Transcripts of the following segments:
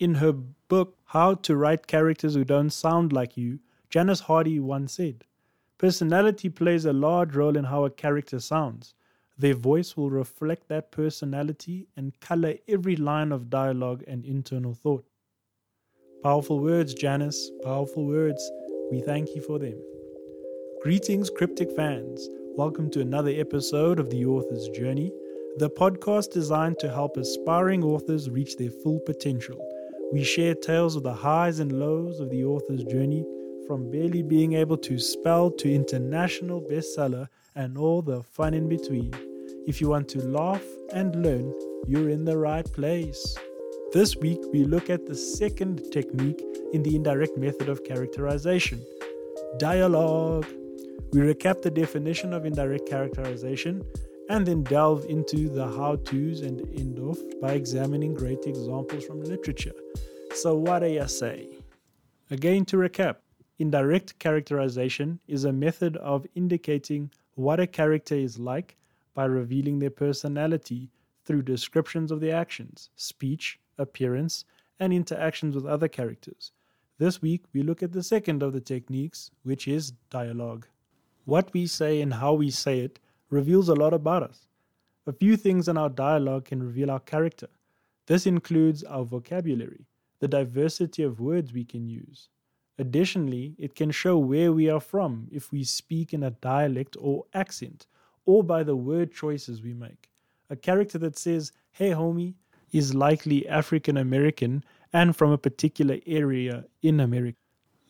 In her book, How to Write Characters Who Don't Sound Like You, Janice Hardy once said, Personality plays a large role in how a character sounds. Their voice will reflect that personality and color every line of dialogue and internal thought. Powerful words, Janice, powerful words. We thank you for them. Greetings, cryptic fans. Welcome to another episode of The Author's Journey, the podcast designed to help aspiring authors reach their full potential. We share tales of the highs and lows of the author's journey, from barely being able to spell to international bestseller and all the fun in between. If you want to laugh and learn, you're in the right place. This week, we look at the second technique in the indirect method of characterization dialogue. We recap the definition of indirect characterization and then delve into the how to's and end off by examining great examples from literature. So, what do you say? Again, to recap, indirect characterization is a method of indicating what a character is like by revealing their personality through descriptions of their actions, speech, appearance, and interactions with other characters. This week, we look at the second of the techniques, which is dialogue. What we say and how we say it reveals a lot about us. A few things in our dialogue can reveal our character. This includes our vocabulary, the diversity of words we can use. Additionally, it can show where we are from if we speak in a dialect or accent, or by the word choices we make. A character that says, Hey homie, is likely African American and from a particular area in America.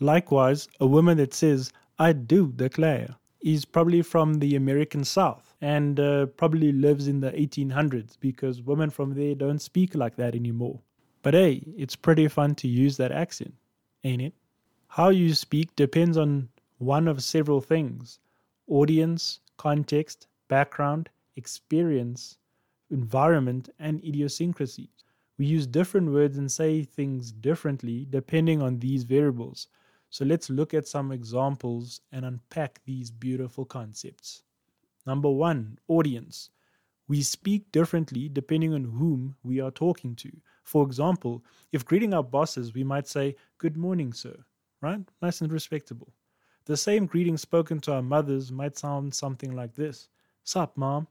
Likewise, a woman that says, I do declare, is probably from the American South and uh, probably lives in the 1800s because women from there don't speak like that anymore. But hey, it's pretty fun to use that accent, ain't it? How you speak depends on one of several things audience, context, background, experience, environment, and idiosyncrasies. We use different words and say things differently depending on these variables. So let's look at some examples and unpack these beautiful concepts. Number one, audience. We speak differently depending on whom we are talking to. For example, if greeting our bosses, we might say, Good morning, sir, right? Nice and respectable. The same greeting spoken to our mothers might sound something like this Sup, mom?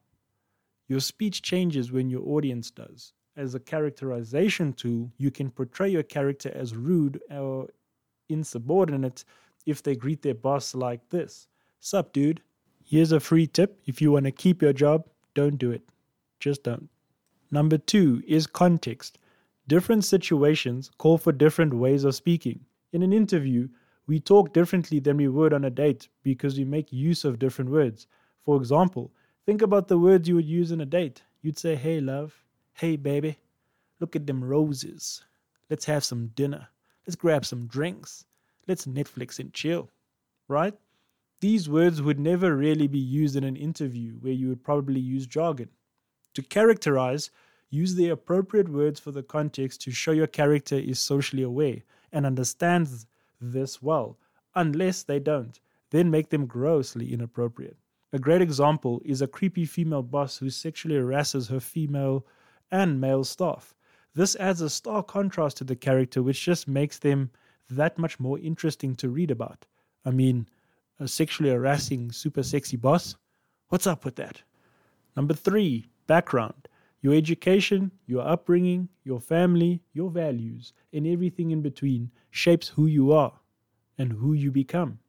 Your speech changes when your audience does. As a characterization tool, you can portray your character as rude or insubordinate if they greet their boss like this Sup, dude? Here's a free tip if you want to keep your job, don't do it. Just don't. Number two is context. Different situations call for different ways of speaking. In an interview, we talk differently than we would on a date because we make use of different words. For example, think about the words you would use in a date. You'd say, Hey, love. Hey, baby. Look at them roses. Let's have some dinner. Let's grab some drinks. Let's Netflix and chill. Right? These words would never really be used in an interview where you would probably use jargon. To characterize, use the appropriate words for the context to show your character is socially aware and understands this well, unless they don't. Then make them grossly inappropriate. A great example is a creepy female boss who sexually harasses her female and male staff. This adds a stark contrast to the character, which just makes them that much more interesting to read about. I mean, a sexually harassing, super sexy boss? What's up with that? Number three, background. Your education, your upbringing, your family, your values, and everything in between shapes who you are and who you become.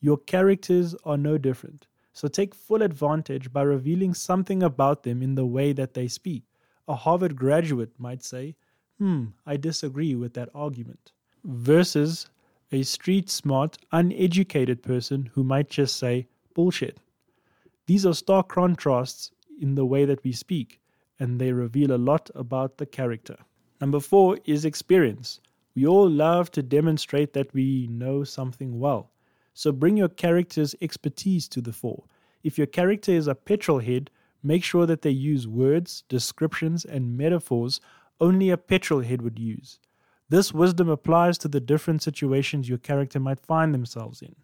Your characters are no different, so take full advantage by revealing something about them in the way that they speak. A Harvard graduate might say, Hmm, I disagree with that argument, versus a street smart, uneducated person who might just say, bullshit. These are stark contrasts in the way that we speak, and they reveal a lot about the character. Number four is experience. We all love to demonstrate that we know something well. So bring your character's expertise to the fore. If your character is a petrol head, make sure that they use words, descriptions, and metaphors only a petrol head would use. This wisdom applies to the different situations your character might find themselves in.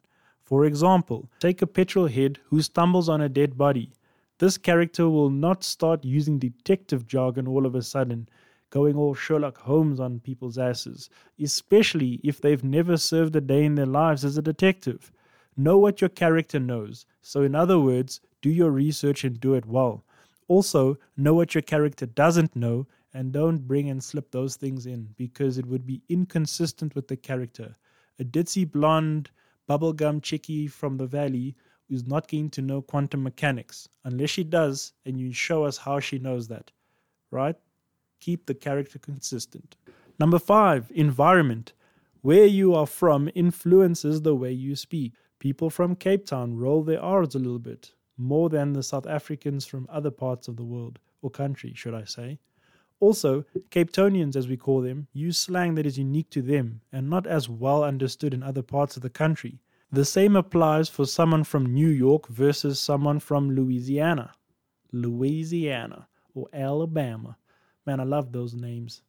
For example, take a petrol head who stumbles on a dead body. This character will not start using detective jargon all of a sudden, going all Sherlock Holmes on people's asses, especially if they've never served a day in their lives as a detective. Know what your character knows. So, in other words, do your research and do it well. Also, know what your character doesn't know and don't bring and slip those things in because it would be inconsistent with the character. A ditzy blonde, bubblegum chickie from the valley is not going to know quantum mechanics unless she does and you show us how she knows that. Right? Keep the character consistent. Number five, environment. Where you are from influences the way you speak. People from Cape Town roll their R's a little bit, more than the South Africans from other parts of the world, or country, should I say. Also, Cape Townians, as we call them, use slang that is unique to them and not as well understood in other parts of the country. The same applies for someone from New York versus someone from Louisiana. Louisiana or Alabama. Man, I love those names.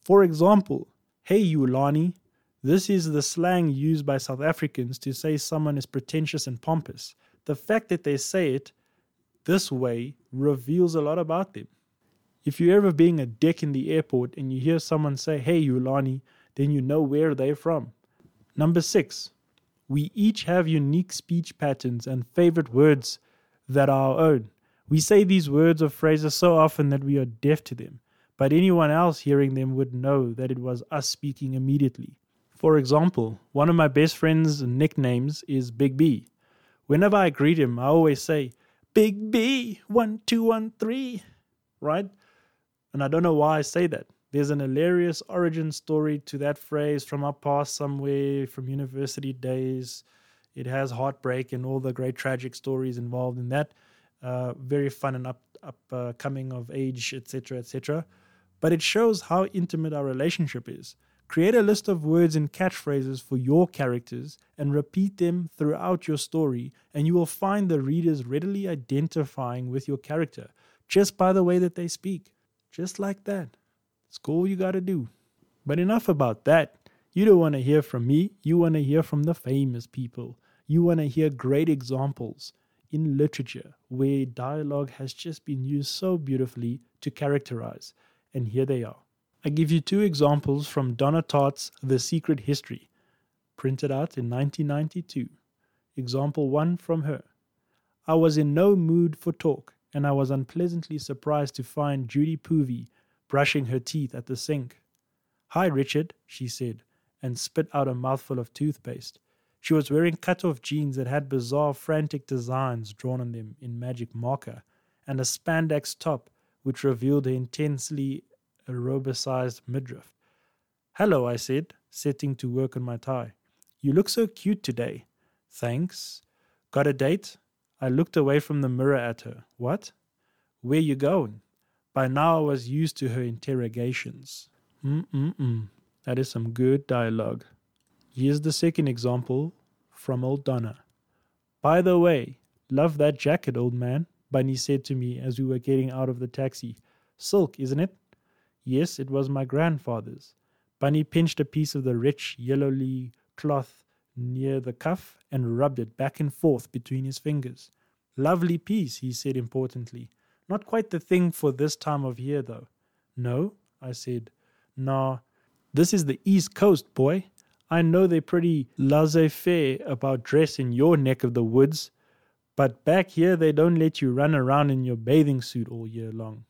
For example, hey you Lonnie. This is the slang used by South Africans to say someone is pretentious and pompous. The fact that they say it this way reveals a lot about them. If you're ever being a dick in the airport and you hear someone say, Hey, Yulani, then you know where they're from. Number six, we each have unique speech patterns and favorite words that are our own. We say these words or phrases so often that we are deaf to them, but anyone else hearing them would know that it was us speaking immediately. For example, one of my best friend's nicknames is Big B. Whenever I greet him, I always say, Big B, one, two, one, three, right? And I don't know why I say that. There's an hilarious origin story to that phrase from our past somewhere, from university days. It has heartbreak and all the great tragic stories involved in that. Uh, very fun and up, up uh, coming of age, etc., etc. But it shows how intimate our relationship is. Create a list of words and catchphrases for your characters and repeat them throughout your story, and you will find the readers readily identifying with your character just by the way that they speak. Just like that. It's all you got to do. But enough about that. You don't want to hear from me. You want to hear from the famous people. You want to hear great examples in literature where dialogue has just been used so beautifully to characterize. And here they are. I give you two examples from Donna Tartt's The Secret History, printed out in 1992. Example one from her. I was in no mood for talk, and I was unpleasantly surprised to find Judy Poovey brushing her teeth at the sink. Hi, Richard, she said, and spit out a mouthful of toothpaste. She was wearing cut off jeans that had bizarre, frantic designs drawn on them in magic marker, and a spandex top which revealed her intensely aerobicized midriff. Hello, I said, setting to work on my tie. You look so cute today. Thanks. Got a date? I looked away from the mirror at her. What? Where you going? By now I was used to her interrogations. Mm-mm-mm. That is some good dialogue. Here's the second example from old Donna. By the way, love that jacket, old man, Bunny said to me as we were getting out of the taxi. Silk, isn't it? Yes, it was my grandfather's. Bunny pinched a piece of the rich, yellowy cloth near the cuff and rubbed it back and forth between his fingers. Lovely piece, he said importantly. Not quite the thing for this time of year, though. No, I said. Nah, this is the East Coast, boy. I know they're pretty laissez faire about dress in your neck of the woods, but back here they don't let you run around in your bathing suit all year long.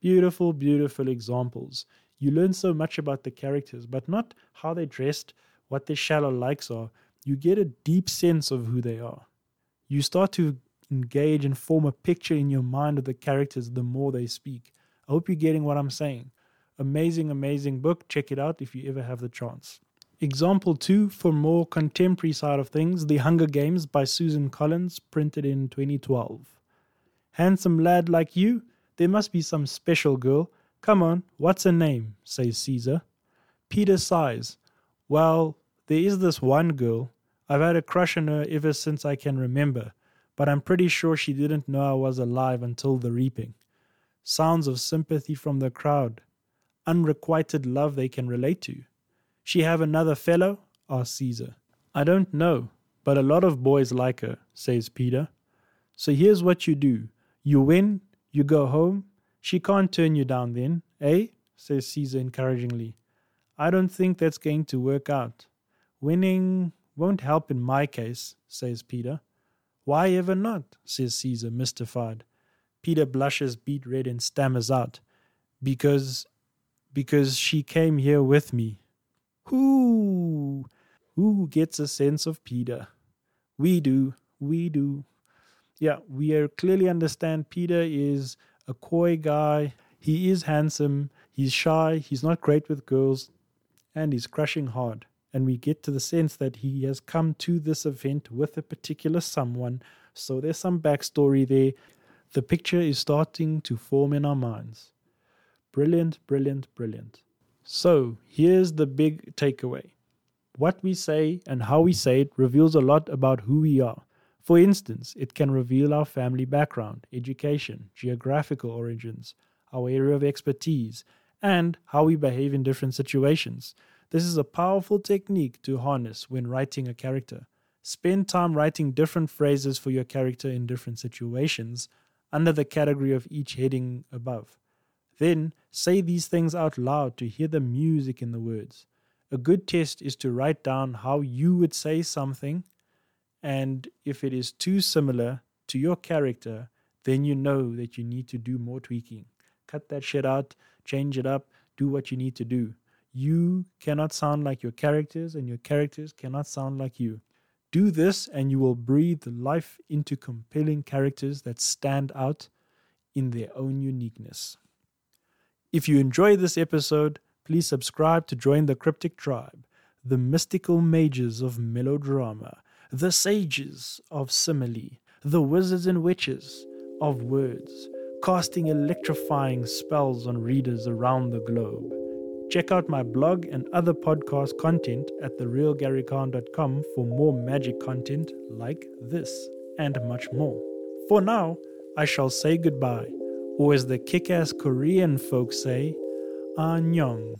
Beautiful, beautiful examples. You learn so much about the characters, but not how they're dressed, what their shallow likes are. You get a deep sense of who they are. You start to engage and form a picture in your mind of the characters the more they speak. I hope you're getting what I'm saying. Amazing, amazing book. Check it out if you ever have the chance. Example two for more contemporary side of things The Hunger Games by Susan Collins, printed in 2012. Handsome lad like you, there must be some special girl. Come on, what's her name? says Caesar. Peeta sighs. Well, there is this one girl. I've had a crush on her ever since I can remember but I'm pretty sure she didn't know I was alive until the reaping. Sounds of sympathy from the crowd. Unrequited love they can relate to. She have another fellow? asked Caesar. I don't know, but a lot of boys like her, says Peeta. So here's what you do. You win, you go home. She can't turn you down then, eh? says Caesar encouragingly. I don't think that's going to work out. Winning won't help in my case, says Peeta. Why ever not? says Caesar, mystified. Peeta blushes beet red and stammers out. Because because she came here with me. Who who gets a sense of Peeta? We do, we do. Yeah, we clearly understand Peeta is a coy guy. He is handsome, he's shy, he's not great with girls, and he's crushing hard. And we get to the sense that he has come to this event with a particular someone. So there's some backstory there. The picture is starting to form in our minds. Brilliant, brilliant, brilliant. So here's the big takeaway what we say and how we say it reveals a lot about who we are. For instance, it can reveal our family background, education, geographical origins, our area of expertise, and how we behave in different situations. This is a powerful technique to harness when writing a character. Spend time writing different phrases for your character in different situations under the category of each heading above. Then say these things out loud to hear the music in the words. A good test is to write down how you would say something, and if it is too similar to your character, then you know that you need to do more tweaking. Cut that shit out, change it up, do what you need to do. You cannot sound like your characters, and your characters cannot sound like you. Do this, and you will breathe life into compelling characters that stand out in their own uniqueness. If you enjoy this episode, please subscribe to join the Cryptic Tribe, the mystical mages of melodrama, the sages of simile, the wizards and witches of words, casting electrifying spells on readers around the globe. Check out my blog and other podcast content at therealgarykhan.com for more magic content like this and much more. For now, I shall say goodbye or as the kick ass Korean folks say, Annyeong.